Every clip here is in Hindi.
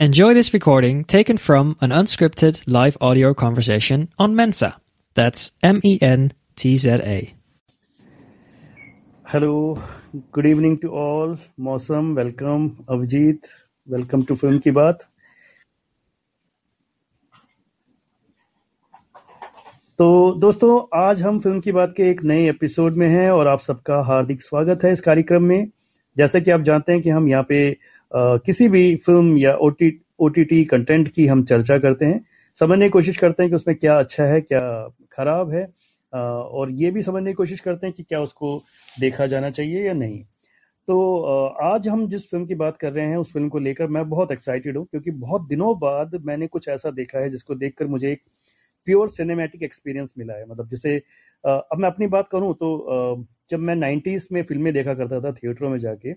Enjoy this recording taken from an unscripted live audio conversation on Mensa. That's M E N T Z A. Hello, good evening to all. Mosam, welcome. Avjeet, welcome to Film Ki Baat. तो दोस्तों आज हम फिल्म की बात के एक नए एपिसोड में हैं और आप सबका हार्दिक स्वागत है इस कार्यक्रम में जैसे कि आप जानते हैं कि हम यहाँ पे किसी भी फ़िल्म या ओ टी कंटेंट की हम चर्चा करते हैं। समझने की कोशिश करते हैं कि उसमें क्या अच्छा है, क्या खराब है। और ये भी समझने की कोशिश करते हैं कि क्या उसको देखा जाना चाहिए या नहीं। तो आज हम जिस फ़िल्म की बात कर रहे हैं, उस फ़िल्म को लेकर मैं बहुत एक्साइटेड हूँ, क्योंकि बहुत दिनों बाद मैंने कुछ ऐसा देखा है, जिसको देखकर मुझे एक प्योर सिनेमैटिक एक्सपीरियंस मिला है। मतलब जैसे अब मैं अपनी बात करूँ तो जब मैं नाइन्टीज में फ़िल्में देखा करता था थिएटरों में जाके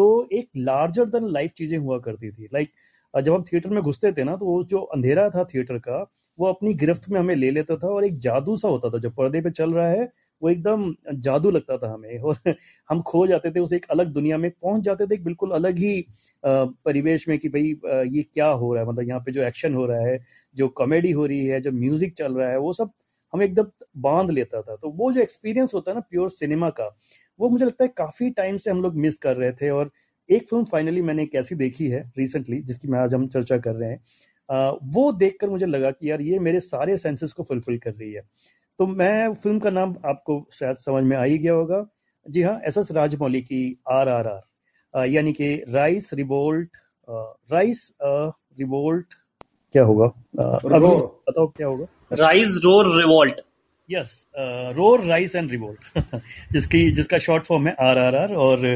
तो एक लार्जर देन लाइफ चीज़ें हुआ करती थी। लाइक like, जब हम थिएटर में घुसते थे ना तो वो जो अंधेरा था थिएटर का वो अपनी गिरफ्त में हमें ले लेता था और एक जादू सा होता था। जो पर्दे पे चल रहा है वो एकदम जादू लगता था हमें और हम खो जाते थे उस एक अलग दुनिया में पहुँच जाते थे एक बिल्कुल अलग ही परिवेश में कि भाई ये क्या हो रहा है? मतलब यहाँ पे जो एक्शन हो रहा है जो कॉमेडी हो रही है जो म्यूज़िक चल रहा है वो सब हमें एकदम बाँध लेता था। तो वो जो एक्सपीरियंस होता है ना प्योर सिनेमा का वो मुझे लगता है काफ़ी टाइम से हम लोग मिस कर रहे थे और एक फ़िल्म फाइनली मैंने एक ऐसी देखी है रिसेंटली जिसकी मैं आज हम चर्चा कर रहे हैं। आ, वो देखकर मुझे लगा कि यार ये मेरे सारे सेंसेस को फुलफिल कर रही है। तो मैं फ़िल्म का नाम आपको शायद समझ में आ ही गया होगा। जी हाँ एस एस राजमौली की आर आर आर यानी कि राइस रिवोल्ट राइस रिवोल्ट क्या होगा? बताओ क्या होगा? Rise roar revolt yes roar rise and revolt जिसकी जिसका शॉर्ट फॉर्म है आर आर आर और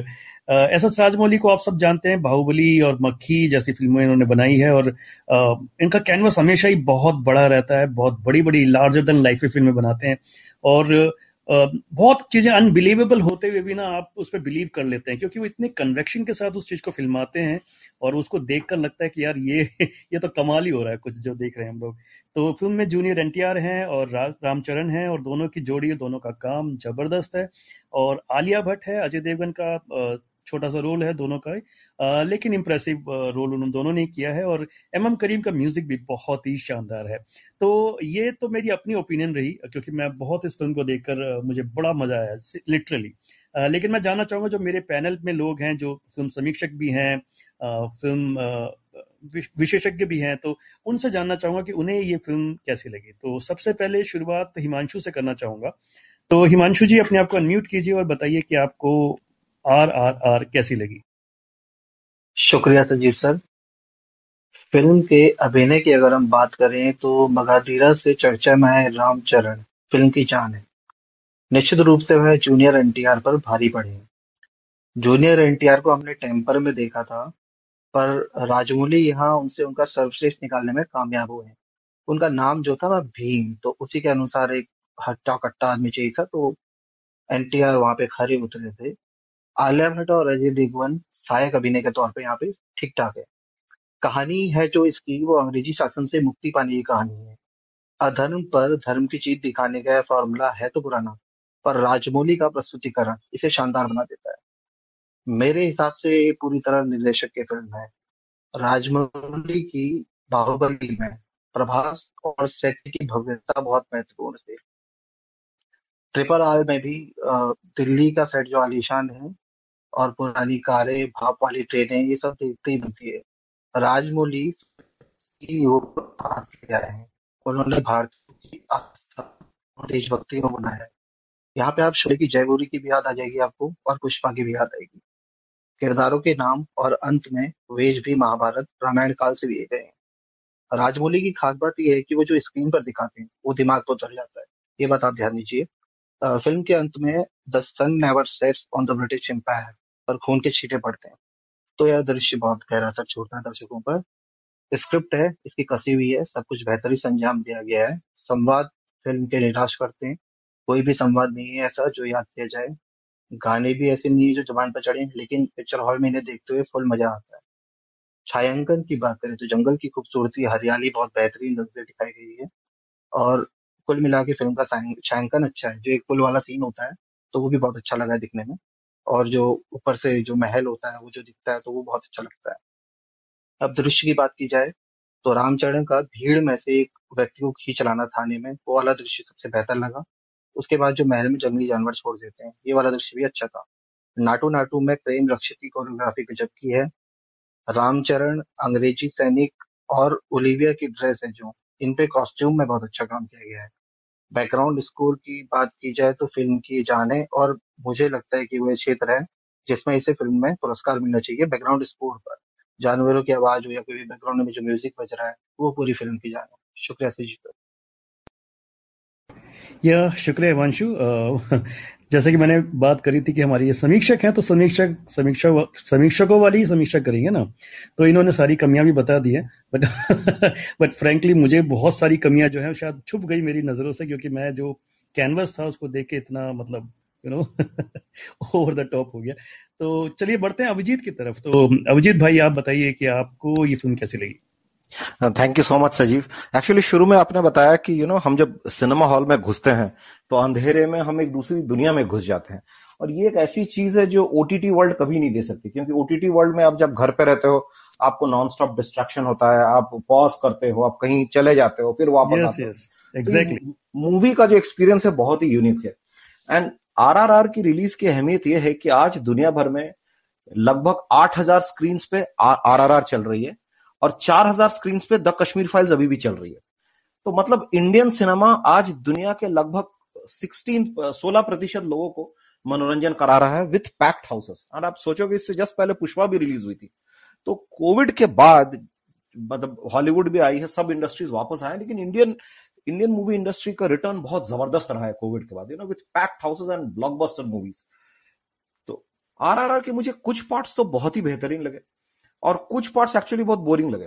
एस एस राजमौली को आप सब जानते हैं बाहुबली और मक्खी जैसी फ़िल्में इन्होंने बनाई है और uh, इनका कैनवस हमेशा ही बहुत बड़ा रहता है बहुत बड़ी बड़ी लार्जर देन लाइफ फ़िल्में बनाते हैं और बहुत चीज़ें अनबिलीवेबल होते हुए भी ना आप उस पर बिलीव कर लेते हैं, क्योंकि वो इतने कन्वेक्शन के साथ उस चीज़ को फिल्माते हैं और उसको देख कर लगता है कि यार ये ये तो कमाल ही हो रहा है कुछ जो देख रहे हैं हम लोग। तो फ़िल्म में जूनियर एनटीआर हैं और रामचरण हैं और दोनों की जोड़ी दोनों का काम ज़बरदस्त है। और आलिया भट्ट है, अजय देवगन का छोटा सा रोल है दोनों का। आ, लेकिन इम्प्रेसिव रोल उन दोनों ने किया है और एम एम करीम का म्यूज़िक भी बहुत ही शानदार है। तो ये तो मेरी अपनी ओपिनियन रही क्योंकि मैं बहुत इस फ़िल्म को देखकर मुझे बड़ा मज़ा आया लिटरली लेकिन मैं जानना चाहूँगा जो मेरे पैनल में लोग हैं जो फ़िल्म समीक्षक भी हैं फ़िल्म विशेषज्ञ भी हैं तो उनसे जानना चाहूँगा कि उन्हें ये फ़िल्म कैसी लगी। तो सबसे पहले शुरुआत हिमांशु से करना चाहूँगा। तो हिमांशु जी अपने आप को अनम्यूट कीजिए और बताइए कि आपको आर आर आर कैसी लगी? शुक्रिया तजीर सर। फ़िल्म के अभिनय की अगर हम बात करें तो मगाधीरा से चर्चा में है रामचरण फ़िल्म की जान है। निश्चित रूप से वह जूनियर एनटीआर पर भारी पड़े जूनियर एनटीआर को हमने टेम्पर में देखा था, पर राजमौली यहाँ उनसे उनका सर्वश्रेष्ठ निकालने में कामयाब हुए हैं। उनका नाम जो था ना भीम तो उसी के अनुसार एक हट्टा कट्टा आदमी चाहिए था तो एन टी आर वहाँ पे खड़े उतरे थे। आलिया भट्ट और अजय देवगन सहायक अभिनय के तौर पे यहाँ पे ठीक ठाक है। कहानी है जो इसकी, वो अंग्रेज़ी शासन से मुक्ति पाने की कहानी है। अधर्म पर धर्म की जीत दिखाने का फॉर्मूला है तो पुराना, पर राजमौली का प्रस्तुतिकरण इसे शानदार बना देता है। मेरे हिसाब से पूरी तरह निर्देशक की फ़िल्म है। राजमौली की बाहुबली में प्रभास और सेट की भव्यता बहुत महत्वपूर्ण थी। ट्रिपल आर में भी दिल्ली का सेट जो आलिशान है और पुरानी कारें, भाप वाली ट्रेनें ये सब देखते ही बनती है। राजमौली हैं। उन्होंने भारतीयों की आस्था और देशभक्ति को बनाया है। यहाँ पे आप शोले की जयगौरी की भी याद आ जाएगी आपको और पुष्पा की भी याद आएगी। किरदारों के नाम और अंत में वेश भी महाभारत, रामायण काल से लिए गए हैं। राजमौली की खास बात यह है कि वो जो स्क्रीन पर दिखाते हैं, वो दिमाग को उतर जाता है। ये बात आप ध्यान दीजिए। फ़िल्म के अंत में the sun never sets on the British Empire पर खून के छींटे पड़ते हैं। तो यह दृश्य बहुत गहरा असर छोड़ता है दर्शकों पर स्क्रिप्ट है, इसकी कसी हुई है, सब कुछ बेहतरी से अंजाम दिया गया है। संवाद फ़िल्म के निराश करते हैं। कोई भी संवाद नहीं है ऐसा जो याद किया जाए। गाने भी ऐसे नहीं है जो जबान पर चढ़े, लेकिन पिक्चर हॉल में इन्हें देखते हुए फुल मज़ा आता है। छायांकन की बात करें तो जंगल की खूबसूरती, हरियाली बहुत बेहतरीन दिखाई गई है। और कुल मिला के फ़िल्म का छायांकन अच्छा है। जो एक पुल वाला सीन होता है तो वो भी बहुत अच्छा लगा दिखने में। और जो ऊपर से जो महल होता है, वो जो दिखता है तो वो बहुत अच्छा लगता है। अब दृश्य की बात की जाए तो रामचरण का भीड़ में से एक व्यक्ति को खींच लाना थाने में, वो वाला दृश्य सबसे बेहतर लगा। उसके बाद जो महल में जंगली जानवर छोड़ देते हैं, ये वाला दृश्य भी अच्छा था। नाटू नाटू में प्रेम रक्षित की कोरियोग्राफी गजब की है। रामचरण अंग्रेज़ी सैनिक और ओलिविया की ड्रेस है जो इन पे कॉस्ट्यूम में बहुत अच्छा काम किया गया है। बैकग्राउंड स्कोर की बात की जाए तो फ़िल्म की जान और मुझे लगता है कि वह क्षेत्र है जिसमें इसे फ़िल्म में पुरस्कार मिलना चाहिए बैकग्राउंड स्कोर पर। जानवरों की आवाज़ हो या कोई बैकग्राउंड में जो म्यूज़िक बज रहा है, वो पूरी फ़िल्म की जाने। शुक्रिया सुजीत या शुक्रिया, हिमांशु। जैसे कि मैंने बात करी थी कि हमारे ये समीक्षक हैं तो समीक्षक, समीक्षा, समीक्षकों वाली ही समीक्षा करेंगे ना। तो इन्होंने सारी कमियाँ भी बता दी है बट बट फ्रेंकली मुझे बहुत सारी कमियाँ जो है, शायद छुप गई मेरी नज़रों से, क्योंकि मैं जो कैनवस था उसको देख के इतना मतलब you know over the top हो गया। तो चलिए बढ़ते हैं अभिजीत की तरफ़। तो अभिजीत भाई, आप बताइए कि आपको ये फ़िल्म कैसी लगी? Thank you so much Sajeev actually शुरू में आपने बताया कि यू you नो know, हम जब सिनेमा हॉल में घुसते हैं तो अंधेरे में हम एक दूसरी दुनिया में घुस जाते हैं। और ये एक ऐसी चीज़ है जो ओटीटी वर्ल्ड कभी नहीं दे सकती क्योंकि ओटीटी वर्ल्ड में आप जब घर पे रहते हो आपको नॉन स्टॉप डिस्ट्रैक्शन होता है आप पॉज करते हो आप कहीं चले जाते हो फिर वापस yes, आते yes, एग्जैक्टली exactly. मूवी का जो एक्सपीरियंस है बहुत ही यूनिक है। एंड आरआरआर की रिलीज़ की अहमियत यह है कि आज दुनिया भर में लगभग 8000 स्क्रीन पे आरआरआर चल रही है। और 4000 स्क्रीन पे द कश्मीर फाइल्स अभी भी चल रही है। तो मतलब इंडियन सिनेमा आज दुनिया के लगभग 16 16 प्रतिशत लोगों को मनोरंजन करा रहा है विथ पैक्ड हाउसेस और आप सोचोगे इससे जस्ट पहले पुष्पा भी रिलीज़ हुई थी। तो कोविड के बाद मतलब हॉलीवुड भी आई है, सब इंडस्ट्रीज़ वापस आए, लेकिन इंडियन इंडियन मूवी इंडस्ट्री का रिटर्न बहुत ज़बरदस्त रहा है कोविड के बाद you know with packed houses and blockbuster movies तो आरआरआर के मुझे कुछ पार्ट्स तो बहुत ही बेहतरीन लगे। और कुछ पार्ट्स एक्चुअली बहुत बोरिंग लगे।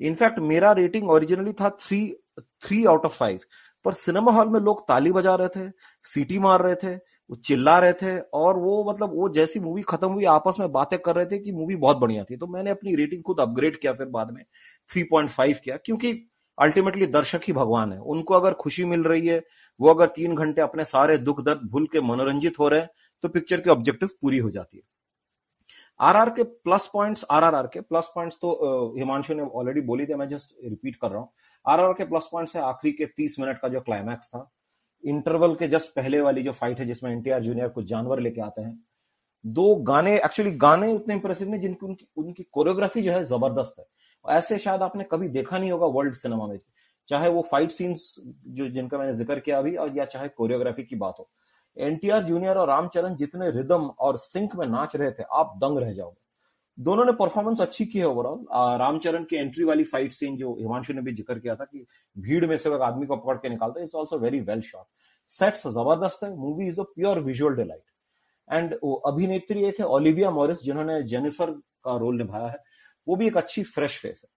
इनफैक्ट मेरा रेटिंग ओरिजिनली था three three out of five पर सिनेमा हॉल में लोग ताली बजा रहे थे, सीटी मार रहे थे, वो चिल्ला रहे थे, और वो मतलब वो जैसी मूवी खत्म हुई, आपस में बातें कर रहे थे कि मूवी बहुत बढ़िया थी। तो मैंने अपनी रेटिंग खुद अपग्रेड किया, फिर बाद में 3.5 किया, क्योंकि अल्टीमेटली दर्शक ही भगवान है। उनको अगर खुशी मिल रही है, वो अगर तीन घंटे अपने सारे दुख दर्द भूल के मनोरंजित हो रहे हैं तो पिक्चर की ऑब्जेक्टिव पूरी हो जाती है। आरआर के प्लस पॉइंट्स आरआरआर के प्लस पॉइंट्स तो हिमांशु ने ऑलरेडी बोली थी, मैं जस्ट रिपीट कर रहा हूँ। आरआर के प्लस पॉइंट्स है आखिरी के तीस मिनट का जो क्लाइमैक्स था। इंटरवल के जस्ट पहले वाली जो फाइट है, जिसमें एनटीआर जूनियर कुछ जानवर लेके आते हैं। दो गाने एक्चुअली गाने उतने इंप्रेसिव नहीं, जिनकी उनकी उनकी कोरियोग्राफी जो है ज़बरदस्त है। ऐसे शायद आपने कभी देखा नहीं होगा वर्ल्ड सिनेमा में। चाहे वो फाइट सीन्स जो, जिनका मैंने ज़िक्र किया अभी, और या चाहे कोरियोग्राफी की बात हो। एनटीआर जूनियर और रामचरण जितने रिदम और सिंक में नाच रहे थे, आप दंग रह जाओगे। दोनों ने परफॉर्मेंस अच्छी की है ओवरऑल रामचरण की एंट्री वाली फाइट सीन जो हिमांशु ने भी ज़िक्र किया था कि भीड़ में से एक आदमी को पकड़ के निकालता है it's also very well shot sets ज़बरदस्त है movie is a pure visual delight and अभिनेत्री एक है, ओलिविया मॉरिस, जिन्होंने जेनिफर का रोल निभाया है। वो भी एक अच्छी फ्रेश फेस है।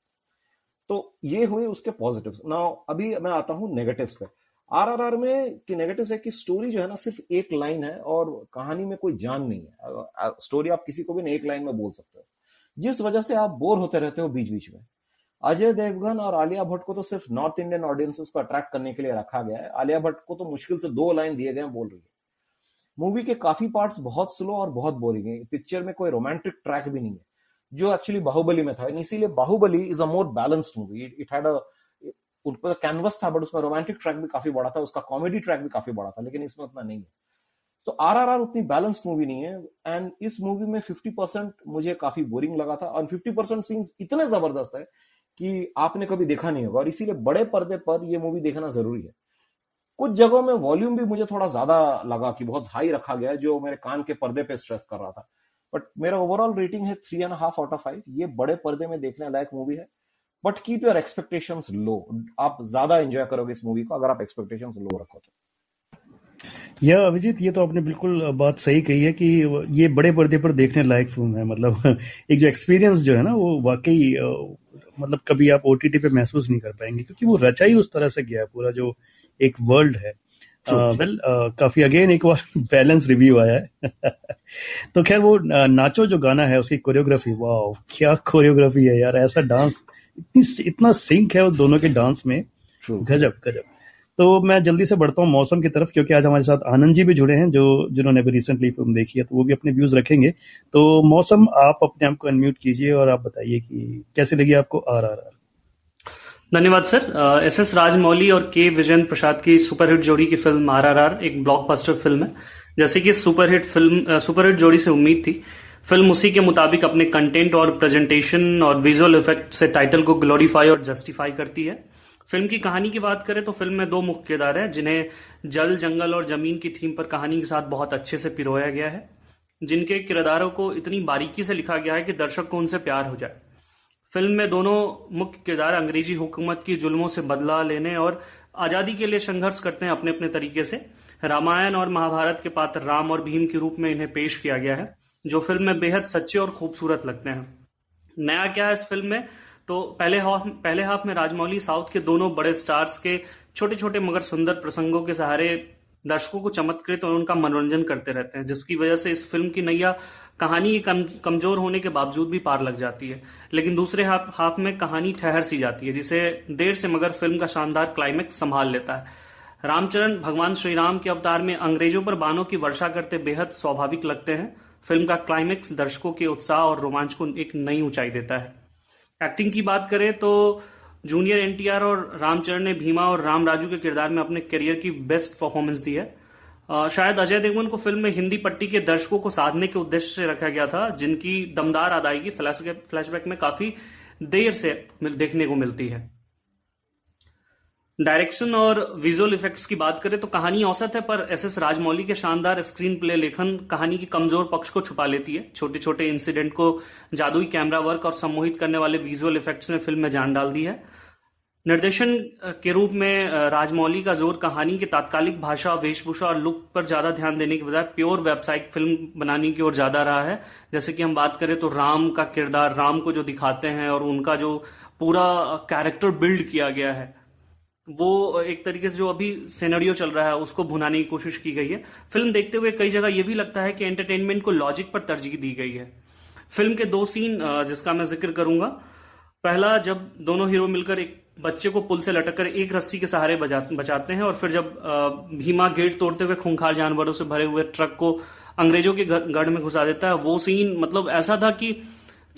तो ये हुए उसके पॉजिटिव्स नाउ अभी मैं आता हूँ नेगेटिव्स पे। आरआरआर में कि नेगेटिव है कि स्टोरी जो है ना सिर्फ़ एक लाइन है और कहानी में कोई जान नहीं है। स्टोरी आप किसी को भी एक लाइन में बोल सकते हो। जिस वजह से आप बोर होते रहते हो बीच बीच में। अजय देवगन और आलिया भट्ट को तो सिर्फ़ नॉर्थ इंडियन ऑडियंसेस को अट्रैक्ट करने के लिए रखा गया है। आलिया भट्ट को तो मुश्किल से दो लाइन दिए गए बोल रही है। मूवी के काफ़ी पार्ट्स बहुत स्लो और बहुत बोरिंग है। पिक्चर में कोई रोमांटिक ट्रैक भी नहीं है। जो एक्चुअली बाहुबली में था। इसीलिए Baahubali is a more balanced movie it had उनका कैनवस था बट उसमें रोमांटिक ट्रैक भी काफ़ी बड़ा था, उसका कॉमेडी ट्रैक भी काफ़ी बड़ा था, लेकिन इसमें उतना नहीं है। तो आर उतनी बैलेंस्ड मूवी नहीं है एंड इस मूवी में 50 परसेंट मुझे काफ़ी बोरिंग लगा था, और 50 परसेंट सीन्स इतने ज़बरदस्त है कि आपने कभी देखा नहीं होगा, और इसीलिए बड़े पर्दे पर यह मूवी देखना ज़रूरी है। कुछ जगहों में वॉल्यूम भी मुझे थोड़ा ज़्यादा लगा कि बहुत हाई रखा गया जो मेरे कान के पर्दे पे स्ट्रेस कर रहा था। बट मेरा ओवरऑल रेटिंग है three and half out of five ये बड़े पर्दे में देखने लायक मूवी है। But keep your expectation low आप ज़्यादा एंजॉय करोगे इस मूवी को अगर आप एक्सपेक्टेशन लो रखो तो। यह अभिजीत ये तो आपने बिल्कुल बात सही कही है कि ये बड़े पर्दे पर देखने लायक फ़िल्म है। मतलब एक जो एक्सपीरियंस जो है ना वो वाकई मतलब कभी आप ओटीटी पे महसूस नहीं कर पाएँगे क्योंकि वो रचा ही उस तरह से गया पूरा जो एक वर्ल्ड है। वेल काफ़ी अगेन एक बार बैलेंस रिव्यू आया है। तो खैर वो नाचो जो गाना है उसकी कोरियोग्राफी वाह क्या कोरियोग्राफी है यार ऐसा डांस इतनी इतना सिंक है वो दोनों के डांस में। गजब गजब। तो मैं जल्दी से बढ़ता हूँ मौसम की तरफ़ क्योंकि आज हमारे साथ आनंद जी भी जुड़े हैं जो जिन्होंने अभी रिसेंटली फ़िल्म देखी है तो वो भी अपने व्यूज़ रखेंगे। तो मौसम आप अपने आप को अनम्यूट कीजिए और आप बताइए कि कैसे लगी आपको आर आर आर धन्यवाद सर। एस एस राजमौली और के विजयन प्रसाद की सुपरहिट जोड़ी की फ़िल्म आर आर आर एक ब्लॉकबस्टर फ़िल्म है। जैसे कि सुपरहिट फ़िल्म सुपरहिट जोड़ी से उम्मीद थी। फ़िल्म उसी के मुताबिक अपने कंटेंट और प्रेजेंटेशन और विजुअल इफ़ेक्ट से टाइटल को ग्लोरीफाई और जस्टिफाई करती है। फ़िल्म की कहानी की बात करें तो फ़िल्म में दो मुख्य किरदार हैं, जिन्हें जल, जंगल और ज़मीन की थीम पर कहानी के साथ बहुत अच्छे से पिरोया गया है, जिनके किरदारों को इतनी बारीकी से लिखा गया है कि दर्शक को उनसे प्यार हो जाए। फ़िल्म में दोनों मुख्य किरदार अंग्रेज़ी हुकूमत की जुल्मों से बदला लेने और आज़ादी के लिए संघर्ष करते हैं अपने अपने तरीके से। रामायण और महाभारत के पात्र राम और भीम के रूप में इन्हें पेश किया गया है। जो फ़िल्म में बेहद सच्चे और खूबसूरत लगते हैं। नया क्या है इस फ़िल्म में? तो पहले हाफ़ पहले हाफ़ में राजमौली साउथ के दोनों बड़े स्टार्स के छोटे छोटे मगर सुंदर प्रसंगों के सहारे दर्शकों को चमत्कृत और उनका मनोरंजन करते रहते हैं जिसकी वजह से इस फ़िल्म की नैया कहानी कम, कमज़ोर होने के बावजूद भी पार लग जाती है। लेकिन दूसरे हाफ़ हाफ़ में कहानी ठहर सी जाती है जिसे देर से मगर फ़िल्म का शानदार क्लाइमेक्स संभाल लेता है। रामचरण भगवान श्री राम के अवतार में अंग्रेज़ों पर बानों की वर्षा करते बेहद स्वाभाविक लगते हैं। फ़िल्म का क्लाइमेक्स दर्शकों के उत्साह और रोमांच को एक नई ऊंचाई देता है। एक्टिंग की बात करें तो जूनियर एनटीआर और रामचरण ने भीमा और राम राजू के किरदार में अपने करियर की बेस्ट परफॉर्मेंस दी है। शायद अजय देवगन को फ़िल्म में हिंदी पट्टी के दर्शकों को साधने के उद्देश्य से रखा गया था, जिनकी दमदार अदायगी फ्लैशबैक में काफ़ी देर से देखने को मिलती है। डायरेक्शन और विजुअल इफेक्ट्स की बात करें तो कहानी औसत है, पर एस एस राजमौली के शानदार स्क्रीन प्ले लेखन कहानी की कमज़ोर पक्ष को छुपा लेती है। छोटे छोटे इंसिडेंट को जादुई कैमरा वर्क और सम्मोहित करने वाले विजुअल इफेक्ट्स ने फ़िल्म में जान डाल दी है। निर्देशन के रूप में राजमौली का ज़ोर कहानी के तात्कालिक भाषा, वेशभूषा और लुक पर ज़्यादा ध्यान देने के बजाय प्योर व्यावसायिक फ़िल्म बनाने की ओर ज़्यादा रहा है। जैसे कि हम बात करें तो राम का किरदार, राम को जो दिखाते हैं और उनका जो पूरा कैरेक्टर बिल्ड किया गया है। वो एक तरीके से जो अभी सेनरियो चल रहा है, उसको भुनाने की कोशिश की गई है। फ़िल्म देखते हुए कई जगह यह भी लगता है कि एंटरटेनमेंट को लॉजिक पर तरजीह दी गई है। फ़िल्म के दो सीन जिसका मैं ज़िक्र करूँगा। पहला, जब दोनों हीरो मिलकर एक बच्चे को पुल से लटक कर एक रस्सी के सहारे बचाते हैं और फिर जब भीमा गेट तोड़ते हुए खूंखार जानवरों से भरे हुए ट्रक को अंग्रेज़ों के गढ़ में घुसा देता है, वो सीन मतलब ऐसा था कि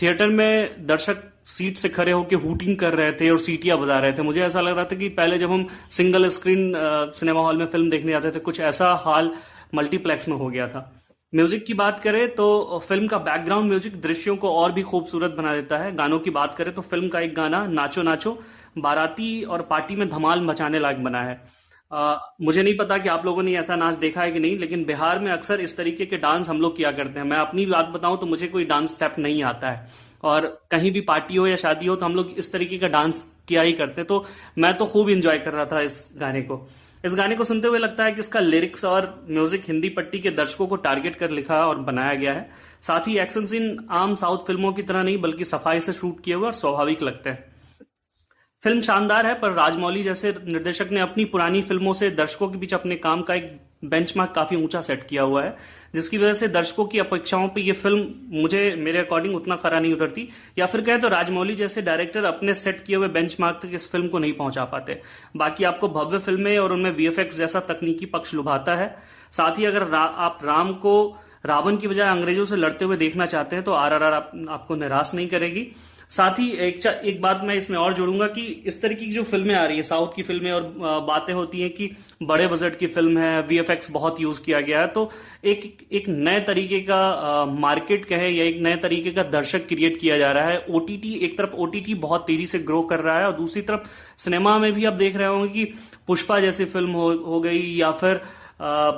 थिएटर में दर्शक सीट से खड़े होकर हुटिंग कर रहे थे और सीटियाँ बजा रहे थे। मुझे ऐसा लग रहा था कि पहले जब हम सिंगल स्क्रीन सिनेमा हॉल में फ़िल्म देखने जाते थे कुछ ऐसा हाल मल्टीप्लेक्स में हो गया था। म्यूज़िक की बात करें तो फ़िल्म का बैकग्राउंड म्यूज़िक दृश्यों को और भी खूबसूरत बना देता है। गानों की बात करें तो फ़िल्म का एक गाना नाचो नाचो बाराती और पार्टी में धमाल मचाने लायक बना है। आ, मुझे नहीं पता कि आप लोगों ने ऐसा नाच देखा है कि नहीं लेकिन बिहार में अक्सर इस तरीके के डांस हम लोग किया करते हैं। मैं अपनी बात बताऊँ तो मुझे कोई डांस स्टेप नहीं आता है। और कहीं भी पार्टी हो या शादी हो तो हम लोग इस तरीके का डांस किया ही करते। तो मैं तो खूब इंजॉय कर रहा था इस गाने को। इस गाने को सुनते हुए लगता है कि इसका लिरिक्स और म्यूज़िक हिंदी पट्टी के दर्शकों को टारगेट कर लिखा और बनाया गया है। साथ ही एक्शन सीन आम साउथ फ़िल्मों की तरह नहीं, बल्कि सफ़ाई से शूट किए हुए और स्वाभाविक लगते हैं। फ़िल्म शानदार है, पर राजमौली जैसे निर्देशक ने अपनी पुरानी फ़िल्मों से दर्शकों के बीच अपने काम का एक बेंचमार्क काफ़ी ऊँचा सेट किया हुआ है जिसकी वजह से दर्शकों की अपेक्षाओं पे ये फ़िल्म मुझे मेरे अकॉर्डिंग उतना खरा नहीं उतरती। या फिर कहे तो राजमौली जैसे डायरेक्टर अपने सेट किए हुए बेंचमार्क तक इस फ़िल्म को नहीं पहुँचा पाते। बाकी आपको भव्य फ़िल्में और उनमें वीएफएक्स जैसा तकनीकी पक्ष लुभाता है। साथ ही अगर रा, आप राम को रावण की बजाय अंग्रेज़ों से लड़ते हुए देखना चाहते हैं तो आर आर आपको निराश नहीं करेगी। साथ ही एक एक बात मैं इसमें और जोड़ूँगा कि इस तरीके की जो फ़िल्में आ रही है साउथ की फ़िल्में और बातें होती हैं कि बड़े बजट की फ़िल्म है वीएफएक्स बहुत यूज़ किया गया है तो एक एक नए तरीके का मार्केट कहे या एक नए तरीके का दर्शक क्रिएट किया जा रहा है। ओटीटी एक तरफ़ ओटीटी बहुत तेज़ी से ग्रो कर रहा है और दूसरी तरफ़ सिनेमा में भी आप देख रहे होंगे कि पुष्पा जैसी फ़िल्म हो, हो गई या फिर आ,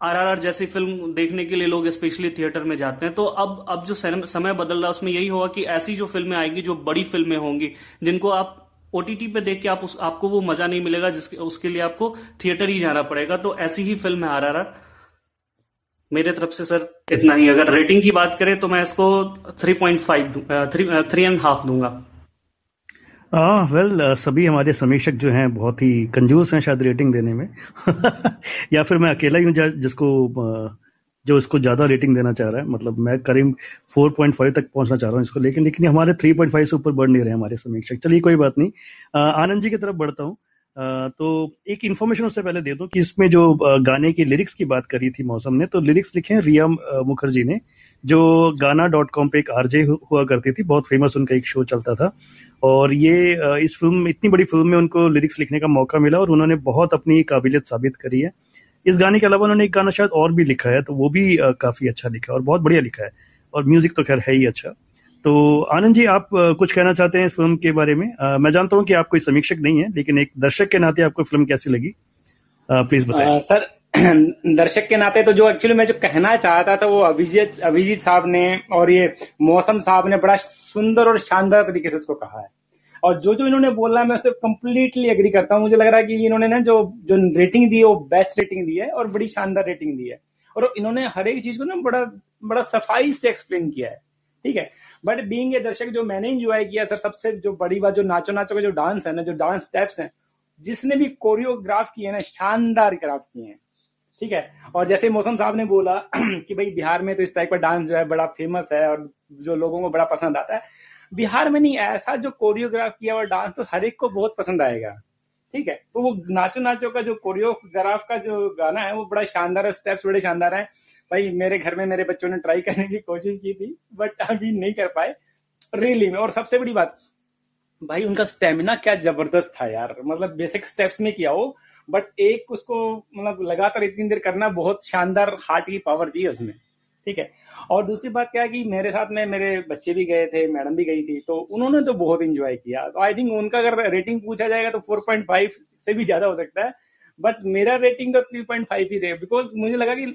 आरआरआर जैसी फ़िल्म देखने के लिए लोग स्पेशली थिएटर में जाते हैं। तो अब अब जो समय बदल रहा है, उसमें यही होगा कि ऐसी जो फ़िल्में आएगी, जो बड़ी फ़िल्में होंगी, जिनको आप ओटीटी पे देख के आप उस, आपको वो मज़ा नहीं मिलेगा, जिसके, उसके लिए आपको थिएटर ही जाना पड़ेगा। तो ऐसी ही फ़िल्म है आरआरआर। मेरे तरफ़ से सर, इतना ही। अगर रेटिंग की बात करें तो मैं इसको three point five three and half दूँगा। हाँ वेल सभी हमारे समीक्षक जो हैं बहुत ही कंजूस हैं शायद रेटिंग देने में। या फिर मैं अकेला ही हूँ जिसको जो इसको ज़्यादा रेटिंग देना चाह रहा है। मतलब मैं करीब 4.5 तक पहुँचना चाह रहा हूँ इसको लेकिन लेकिन हमारे 3.5 से ऊपर बढ़ नहीं रहे हमारे समीक्षक। चलिए, कोई बात नहीं। आनंद जी की तरफ़ बढ़ता हूँ। तो एक इन्फॉर्मेशन उससे पहले दे दूँ कि इसमें जो गाने की लिरिक्स की बात करी थी मौसम ने तो लिरिक्स लिखे हैं रिया मुखर्जी ने। जो गाना डॉट कॉम पे एक आरजे हुआ करती थी, बहुत फ़ेमस उनका एक शो चलता था। और ये इस फ़िल्म इतनी बड़ी फ़िल्म में उनको लिरिक्स लिखने का मौका मिला और उन्होंने बहुत अपनी काबिलियत साबित करी है। इस गाने के अलावा उन्होंने एक गाना शायद और भी लिखा है तो वो भी काफ़ी अच्छा लिखा है और बहुत बढ़िया लिखा है। और म्यूज़िक तो खैर है ही अच्छा। तो आनंद जी, आप कुछ कहना चाहते हैं इस फ़िल्म के बारे में? मैं जानता हूँ कि आप कोई समीक्षक नहीं है, लेकिन एक दर्शक के नाते आपको फ़िल्म कैसी लगी? प्लीज़ बताएँ। सर दर्शक के नाते तो जो एक्चुअली मैं जो कहना चाहता था वो अभिजीत अभिजीत साहब ने और ये मौसम साहब ने बड़ा सुंदर और शानदार तरीके से उसको कहा है। और जो जो इन्होंने बोला, मैं उससे कंप्लीटली एग्री करता हूँ। मुझे लग रहा है कि इन्होंने ना जो जो रेटिंग दी है, वो बेस्ट रेटिंग दी है और बड़ी शानदार रेटिंग दी है। और इन्होंने हर एक चीज़ को ना बड़ा बड़ा सफ़ाई से एक्सप्लेन किया है। ठीक है? बट बींग ए दर्शक जो मैंने इंजॉय किया, सर, सबसे जो बड़ी बात, जो नाचो नाचो का जो डांस है ना, जो डांस स्टेप्स हैं, जिसने भी कोरियोग्राफ किए ना, शानदार ग्राफ किए हैं। ठीक है? और जैसे मौसम साहब ने बोला कि भाई बिहार में तो इस टाइप का डांस जो है बड़ा फ़ेमस है और जो लोगों को बड़ा पसंद आता है। बिहार में नहीं, ऐसा जो कोरियोग्राफ किया हुआ डांस तो हर एक को बहुत पसंद आएगा। ठीक है? तो वो नाचो नाचो का जो कोरियोग्राफ का जो गाना है, वो बड़ा शानदार है स्टेप्स बड़े शानदार है। भाई, मेरे घर में मेरे बच्चों ने ट्राई करने की कोशिश की थी बट अभी नहीं कर पाए। रियली में, और सबसे बड़ी बात, भाई उनका स्टेमिना क्या ज़बरदस्त था यार। मतलब बेसिक स्टेप्स में किया हो बट एक उसको मतलब लगातार इतनी देर करना बहुत शानदार हार्ट की पावर चाहिए उसमें, ठीक है? और दूसरी बात क्या है कि मेरे साथ में मेरे बच्चे भी गए थे, मैडम भी गई थी तो उन्होंने तो बहुत इंजॉय किया। तो आई थिंक उनका अगर रेटिंग पूछा जाएगा तो 4.5 से भी ज़्यादा हो सकता है बट मेरा रेटिंग तो 3.5 ही रहेगा बिकॉज़ मुझे लगा कि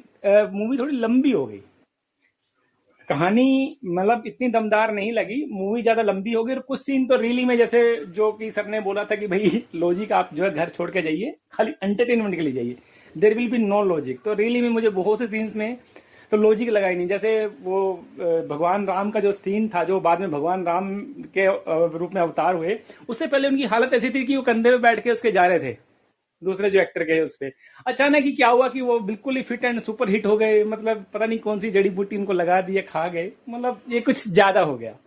मूवी थोड़ी लंबी हो गई। कहानी मतलब इतनी दमदार नहीं लगी मूवी ज़्यादा लंबी हो गई और कुछ सीन तो रियली में जैसे जो कि सर ने बोला था कि भाई लॉजिक आप जो है घर छोड़ के जाइए, खाली एंटरटेनमेंट के लिए जाइए। There will be no logic तो रियली में मुझे बहुत से सीन्स में तो लॉजिक लगाई नहीं। जैसे वो भगवान राम का जो सीन था, जो बाद में भगवान राम के रूप में अवतार हुए, उससे पहले उनकी हालत ऐसी थी कि वो कंधे पे बैठ के उसके जा रहे थे। दूसरे जो एक्टर गए उस पर अचानक ही क्या हुआ कि वो बिल्कुल ही फिट एंड सुपर हिट हो गए मतलब पता नहीं कौन सी जड़ी बूटी उनको लगा दी खा गए मतलब ये कुछ ज़्यादा हो गया।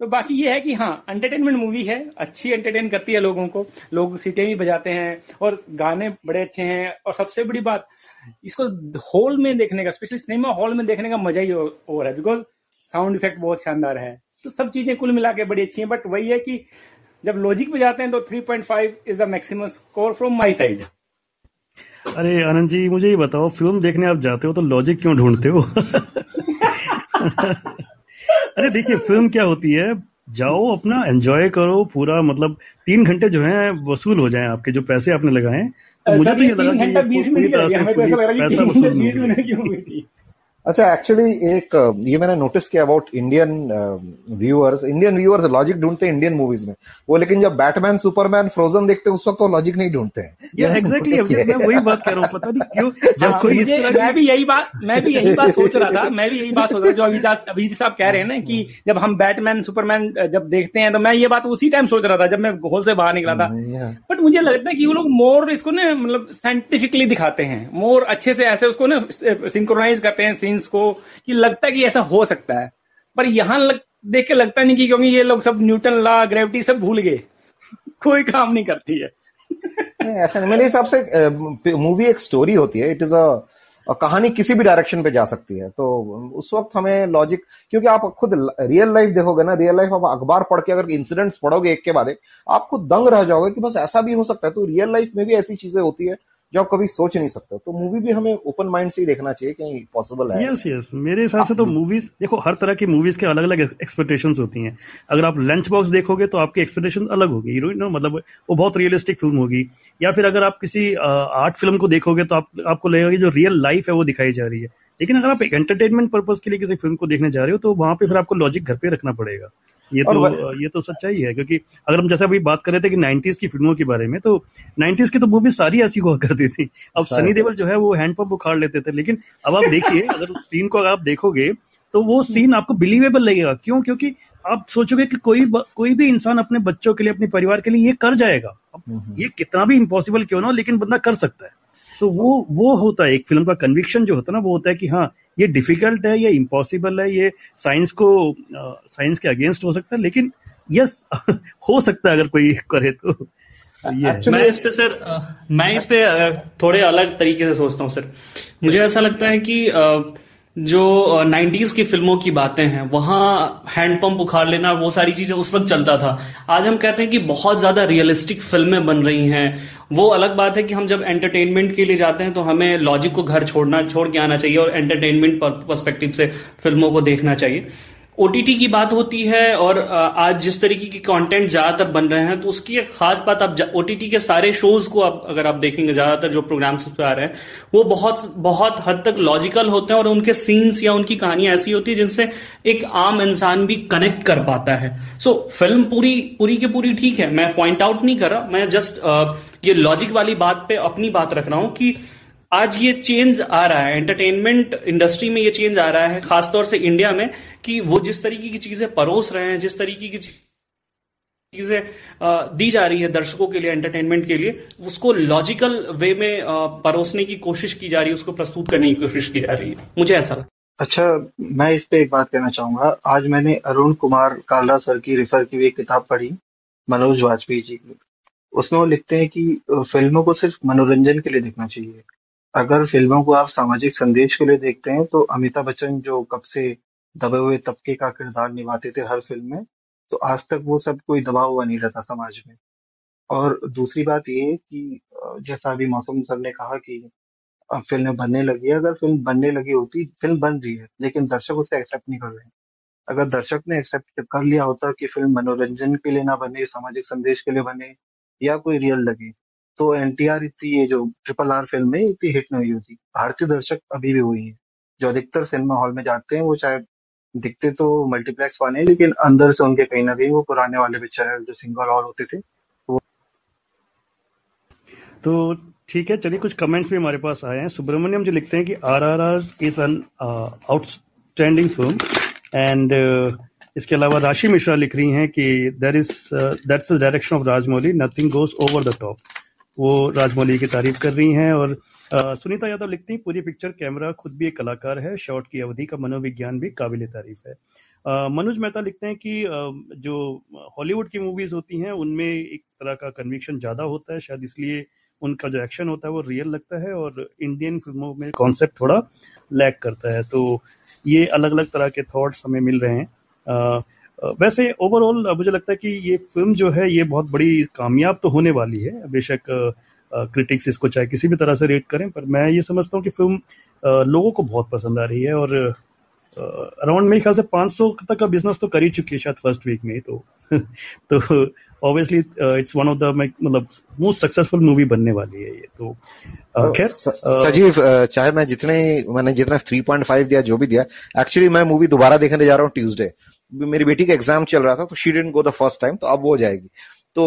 तो बाकी ये है कि हाँ एंटरटेनमेंट मूवी है, अच्छी एंटरटेन करती है लोगों को, लोग सीटें भी बजाते हैं और गाने बड़े अच्छे हैं। और सबसे बड़ी बात, इसको हॉल में देखने का स्पेशली सिनेमा हॉल में देखने का मज़ा ही और है बिकॉज़ साउंड इफ़ेक्ट बहुत शानदार है। तो सब चीज़ें कुल मिला के बड़ी अच्छी हैं बट वही है कि जब लॉजिक पे जाते हैं तो 3.5 is the maximum score from my side अरे आनंद जी मुझे ये बताओ फ़िल्म देखने आप जाते हो तो लॉजिक क्यों ढूंढते हो? अरे देखिए फ़िल्म क्या होती है जाओ अपना एंजॉय करो पूरा मतलब तीन घंटे जो है वसूल हो जाए आपके जो पैसे आपने लगाए तो मुझे तो ये लगा कि पूरी तरह से पैसा वसूल अच्छा एक्चुअली एक ये मैंने नोटिस किया about Indian viewers Indian viewers logic ढूंढते हैं इंडियन मूवीज़ में। वो लेकिन जब बैटमैन सुपरमैन फ्रोजन देखते हैं उस वक्त वो लॉजिक नहीं ढूंढते हैं। एग्जैक्टली मैं वही बात कर रहा हूँ पता नहीं क्यों? जब हाँ, कोई मैं भी यही बात मैं भी यही बात सोच रहा था मैं भी यही बात सोच रहा जो अभी अभी साहब कह रहे हैं ना कि जब हम बैटमैन सुपरमैन जब देखते हैं तो मैं ये बात उसी टाइम सोच रहा था जब मैं घोल से बाहर निकला था। बट हम्म, मुझे लगता है कि वो लोग मोर इसको ना मतलब साइंटिफिकली दिखाते हैं मोर अच्छे से ऐसे उसको ना सिंक्रोनाइज करते हैं सीन्स को कि लगता है कि ऐसा हो सकता है। पर यहाँ लग, देख के लगता नहीं कि क्योंकि ये लोग सब न्यूटन लॉ ग्रेविटी सब भूल गए। कोई काम नहीं करती है। ऐसा मेरे हिसाब से मूवी एक स्टोरी होती है। इट इज़ अ कहानी किसी भी डायरेक्शन पे जा सकती है। तो उस वक्त हमें लॉजिक क्योंकि आप खुद रियल लाइफ देखोगे ना रियल लाइफ आप अखबार पढ़ के अगर इंसिडेंट्स पढ़ोगे एक के बाद एक आप खुद दंग रह जाओगे कि बस ऐसा भी हो सकता है। तो रियल लाइफ में भी ऐसी चीज़ें होती है जो आप कभी सोच नहीं सकते तो मूवी भी हमें ओपन माइंड से ही देखना चाहिए कहीं पॉसिबल है। यस यस मेरे हिसाब से तो मूवीज़ देखो हर तरह की मूवीज़ के अलग अलग एक्सपेक्टेशन होती हैं। अगर आप लंच बॉक्स देखोगे तो आपकी एक्सपेक्टेशन अलग होगी। हीरोइन नो मतलब वो बहुत रियलिस्टिक फ़िल्म होगी। या फिर अगर आप किसी आर्ट फ़िल्म को देखोगे तो आप, आपको लगेगा कि जो रियल लाइफ है वो दिखाई जा रही है। लेकिन अगर आप एंटरटेनमेंट पर्पज के लिए किसी फ़िल्म को देखने जा रहे हो तो वहाँ पे फिर आपको लॉजिक घर पे रखना पड़ेगा। ये तो ये तो सच्चाई है क्योंकि अगर हम जैसे अभी बात कर रहे थे कि नाइन्टीज की फ़िल्मों के बारे में तो नाइन्टीज की तो मूवी सारी ऐसी हुआ करती थी। अब सनी देवल जो है वो हैंडपंप उखाड़ लेते थे लेकिन अब आप देखिए अगर सीन को अगर आप देखोगे तो वो सीन आपको बिलीवेबल लगेगा। क्यों? क्योंकि आप सोचोगे कि कोई कोई भी इंसान अपने बच्चों के लिए अपने परिवार के लिए ये कर जाएगा। अब हम्म, हम्म। ये कितना भी इम्पॉसिबल क्यों ना हो लेकिन बंदा कर सकता है। तो वो वो होता है एक फ़िल्म का कन्विक्शन जो होता है ना वो होता है कि हाँ ये डिफ़िकल्ट है ये इम्पॉसिबल है ये साइंस को साइंस के अगेंस्ट हो सकता है लेकिन यस हो सकता है अगर कोई करे तो। So, मैं इस पे सर मैं इस पे थोड़े अलग तरीके से सोचता हूँ सर। मुझे ऐसा लगता है कि जो नाइन्टीज की फ़िल्मों की बातें हैं, वहाँ हैंडपंप उखाड़ लेना, वो सारी चीज़ें उस वक्त चलता था। आज हम कहते हैं कि बहुत ज़्यादा रियलिस्टिक फ़िल्में बन रही हैं। वो अलग बात है कि हम जब एंटरटेनमेंट के लिए जाते हैं तो हमें लॉजिक को घर छोड़ना, छोड़ के आना चाहिए और एंटरटेनमेंट परस्पेक्टिव से फ़िल्मों को देखना चाहिए। ओटीटी की बात होती है और आज जिस तरीके की कंटेंट ज़्यादातर बन रहे हैं तो उसकी एक खास बात आप ओटीटी के सारे शोज़ को आप अगर आप देखेंगे ज़्यादातर जो प्रोग्राम्स उस पर आ रहे हैं वो बहुत बहुत हद तक लॉजिकल होते हैं और उनके सीन्स या उनकी कहानियाँ ऐसी होती है जिनसे एक आम इंसान भी कनेक्ट कर पाता है। सो so, फ़िल्म पूरी पूरी की पूरी ठीक है मैं पॉइंट आउट नहीं कर रहा मैं जस्ट ये लॉजिक वाली बात पे अपनी बात रख रहा हूँ कि आज ये चेंज आ रहा है. एंटरटेनमेंट इंडस्ट्री में ये चेंज आ रहा है, खासतौर से इंडिया में, कि वो जिस तरीके की चीज़ें परोस रहे हैं, जिस तरीके की चीज़ें दी जा रही है दर्शकों के लिए एंटरटेनमेंट के लिए, उसको लॉजिकल वे में परोसने की कोशिश की जा रही है, उसको प्रस्तुत करने की कोशिश की जा रही है. मुझे ऐसा लगता अच्छा मैं इस पे एक बात कहना चाहूँगा. आज मैंने अरुण कुमार काला सर की रिफर की हुई किताब पढ़ी, मनोज वाजपेयी जी की. उसमें वो लिखते हैं कि फ़िल्मों को सिर्फ़ मनोरंजन के लिए देखना चाहिए. अगर फ़िल्मों को आप सामाजिक संदेश के लिए देखते हैं तो अमिताभ बच्चन जो कब से दबे हुए तबके का किरदार निभाते थे हर फ़िल्म में तो आज तक वो सब कोई दबा हुआ नहीं रहता समाज में। और दूसरी बात ये कि जैसा अभी मौसम सर ने कहा कि अब फ़िल्म बनने लगी है, अगर फ़िल्म बनने लगी होती, फ़िल्म बन रही है, लेकिन दर्शक उसे एक्सेप्ट नहीं कर रहे हैं। अगर दर्शक ने एक्सेप्ट कर लिया होता कि फ़िल्म मनोरंजन के लिए ना बने, सामाजिक संदेश के लिए बने, या कोई रियल लगे तो एनटीआर इतनी ये जो ट्रिपल आर फ़िल्म है इतनी हिट नहीं हुई होती भारतीय दर्शक अभी भी हुई है। जो अधिकतर सिनेमा हॉल में जाते हैं, वो चाहे दिखते तो मल्टीप्लेक्स वाले हैं, लेकिन अंदर से उनके कहीं ना कहीं वो पुराने वाले पिक्चर है, जो सिंगल हॉल होते थे तो ठीक है, चलिए कुछ कमेंट्स भी हमारे पास आए हैं। सुब्रमण्यम जो लिखते हैं कि R R R is an outstanding film and इसके अलावा राशि मिश्रा लिख रही हैं कि there is that's the direction of Rajamouli nothing goes over the top वो राजमौली की तारीफ़ कर रही हैं और सुनीता यादव लिखती हैं, पूरी पिक्चर कैमरा खुद भी एक कलाकार है शॉट की अवधि का मनोविज्ञान भी काबिल तारीफ़ है। मनोज मेहता लिखते हैं कि जो हॉलीवुड की मूवीज़ होती हैं, उनमें एक तरह का कन्विक्शन ज़्यादा होता है, शायद इसलिए उनका जो एक्शन होता है वो रियल लगता है और इंडियन फ़िल्मों में कॉन्सेप्ट थोड़ा लैक करता है। तो ये अलग अलग तरह के थॉट्स हमें मिल रहे हैं। वैसे ओवरऑल मुझे लगता है कि ये फ़िल्म जो है ये बहुत बड़ी कामयाब तो होने वाली है। बेशक क्रिटिक्स इसको चाहे किसी भी तरह से रेट करें पर मैं ये समझता हूँ कि फ़िल्म लोगों को बहुत पसंद आ रही है और अराउंड मेरे ख्याल से 500 तक का बिज़नेस तो कर ही चुकी है शायद फ़र्स्ट वीक में तो। तो obviously it's one of the मतलब मोस्ट सक्सेसफुल मूवी बनने वाली है ये तो। खैर सजीव चाहे मैं जितने मैंने जितना 3.5 दिया जो भी दिया एक्चुअली मैं मूवी दोबारा देखने जा रहा हूँ ट्यूसडे मेरी बेटी का एग्ज़ाम चल रहा था तो she didn't go the first time तो अब वो जाएगी। तो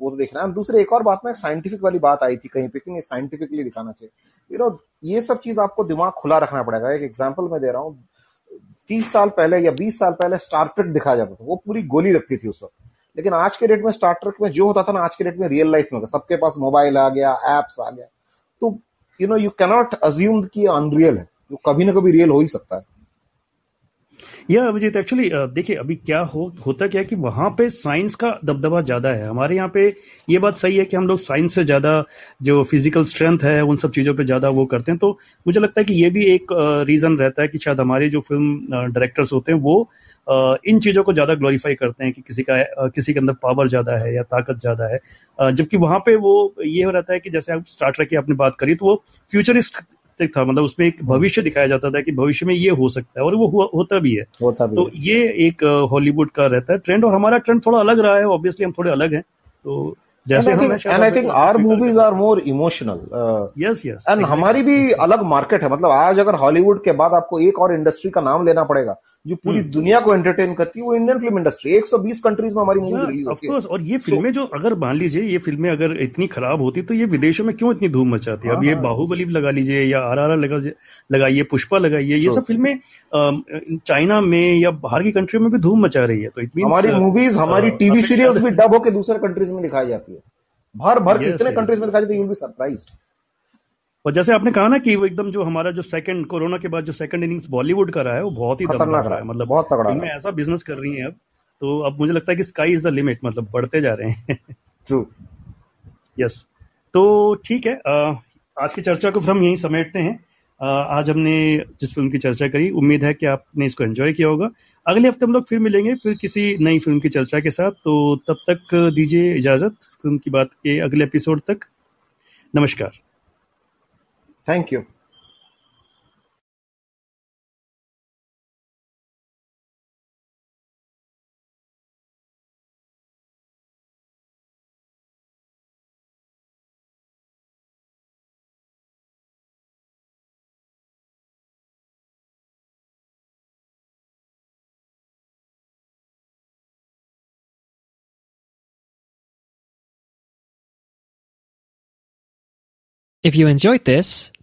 वो तो देखना है। दूसरे एक और बात में साइंटिफिक वाली बात आई थी कहीं पे कि नहीं साइंटिफिकली दिखाना चाहिए। यू नो ये सब चीज़ आपको दिमाग खुला रखना पड़ेगा। एक एग्ज़ाम्पल मैं दे रहा हूँ। तीस साल पहले या बीस साल पहले स्टार ट्रेक दिखाया जाता था। वो पूरी गोली लगती थी उस वक्त। लेकिन आज के डेट में स्टार ट्रेक में जो होता था ना, आज के डेट में रियल लाइफ में सबके पास मोबाइल आ गया एप्स आ गया। तो you know you cannot assume कि अनरियल है। जो कभी ना कभी रियल हो ही सकता है। या अभिजीत एक्चुअली देखिए, अभी क्या हो, होता क्या कि वहाँ पे साइंस का दबदबा ज़्यादा है। हमारे यहाँ पे ये बात सही है कि हम लोग साइंस से ज़्यादा जो फ़िज़िकल स्ट्रेंथ है, उन सब चीज़ों पे ज़्यादा वो करते हैं। तो मुझे लगता है कि ये भी एक रीजन रहता है कि शायद हमारे जो फ़िल्म डायरेक्टर्स होते हैं, वो इन चीज़ों को ज़्यादा ग्लोरीफाई करते हैं कि किसी का किसी के अंदर पावर ज़्यादा है या ताकत ज़्यादा है। जबकि वहाँ पे वो ये हो रहता है कि जैसे आप स्टार्टर की आपने बात करी तो वो फ्यूचरिस्ट रियलिस्टिक था मतलब उसमें एक भविष्य दिखाया जाता था कि भविष्य में ये हो सकता है और वो हुआ, होता भी है। होता भी तो है। ये एक हॉलीवुड का रहता है ट्रेंड और हमारा ट्रेंड थोड़ा अलग रहा है ऑब्वियसली हम थोड़े अलग हैं। तो जैसे and I think our movies are more emotional yes yes and हमारी भी अलग मार्केट है। मतलब आज अगर हॉलीवुड के बाद आपको एक और इंडस्ट्री का नाम लेना पड़ेगा जो पूरी हम्म। दुनिया को एंटरटेन करती है वो इंडियन फ़िल्म इंडस्ट्री 120 कंट्रीज़ में हमारी मूवी रिलीज़ होती है। और ये फ़िल्में जो अगर मान लीजिए ये फ़िल्में अगर इतनी खराब होती तो ये विदेशों में क्यों इतनी धूम मचाती है? अब ये हाँ। बाहुबली लगा लीजिए या आर आर लगा लगाइए पुष्पा लगाइए ये सब फ़िल्में चाइना में या बाहर की कंट्री में भी धूम मचा रही है तो इतनी हमारी मूवीज़ हमारी टीवी सीरियल भी डब होकर दूसरे कंट्रीज़ में दिखाई जाती है। भर भर कितने कंट्रीज़ में दिखाई जाती है यू बी सरप्राइज्ड और जैसे आपने कहा ना कि वो एकदम जो हमारा जो सेकंड कोरोना के बाद जो सेकंड इनिंग्स बॉलीवुड का रहा है वो बहुत ही खतरनाक रहा है। मतलब बहुत तगड़ा है। ऐसा बिज़नेस कर रही है अब तो अब मुझे लगता है कि स्काई इज़ द लिमिट मतलब बढ़ते जा रहे हैं। ट्रू यस तो ठीक है आज की चर्चा को फिर हम यहीं समेटते हैं। आज हमने जिस फ़िल्म की चर्चा करी उम्मीद है कि आपने इसको एंजॉय किया होगा। अगले हफ़्ते हम लोग फिर मिलेंगे फिर किसी नई फ़िल्म की चर्चा के साथ। तो तब तक दीजिए इजाज़त फ़िल्म की बात के अगले एपिसोड तक। नमस्कार। Thank you. If you enjoyed this,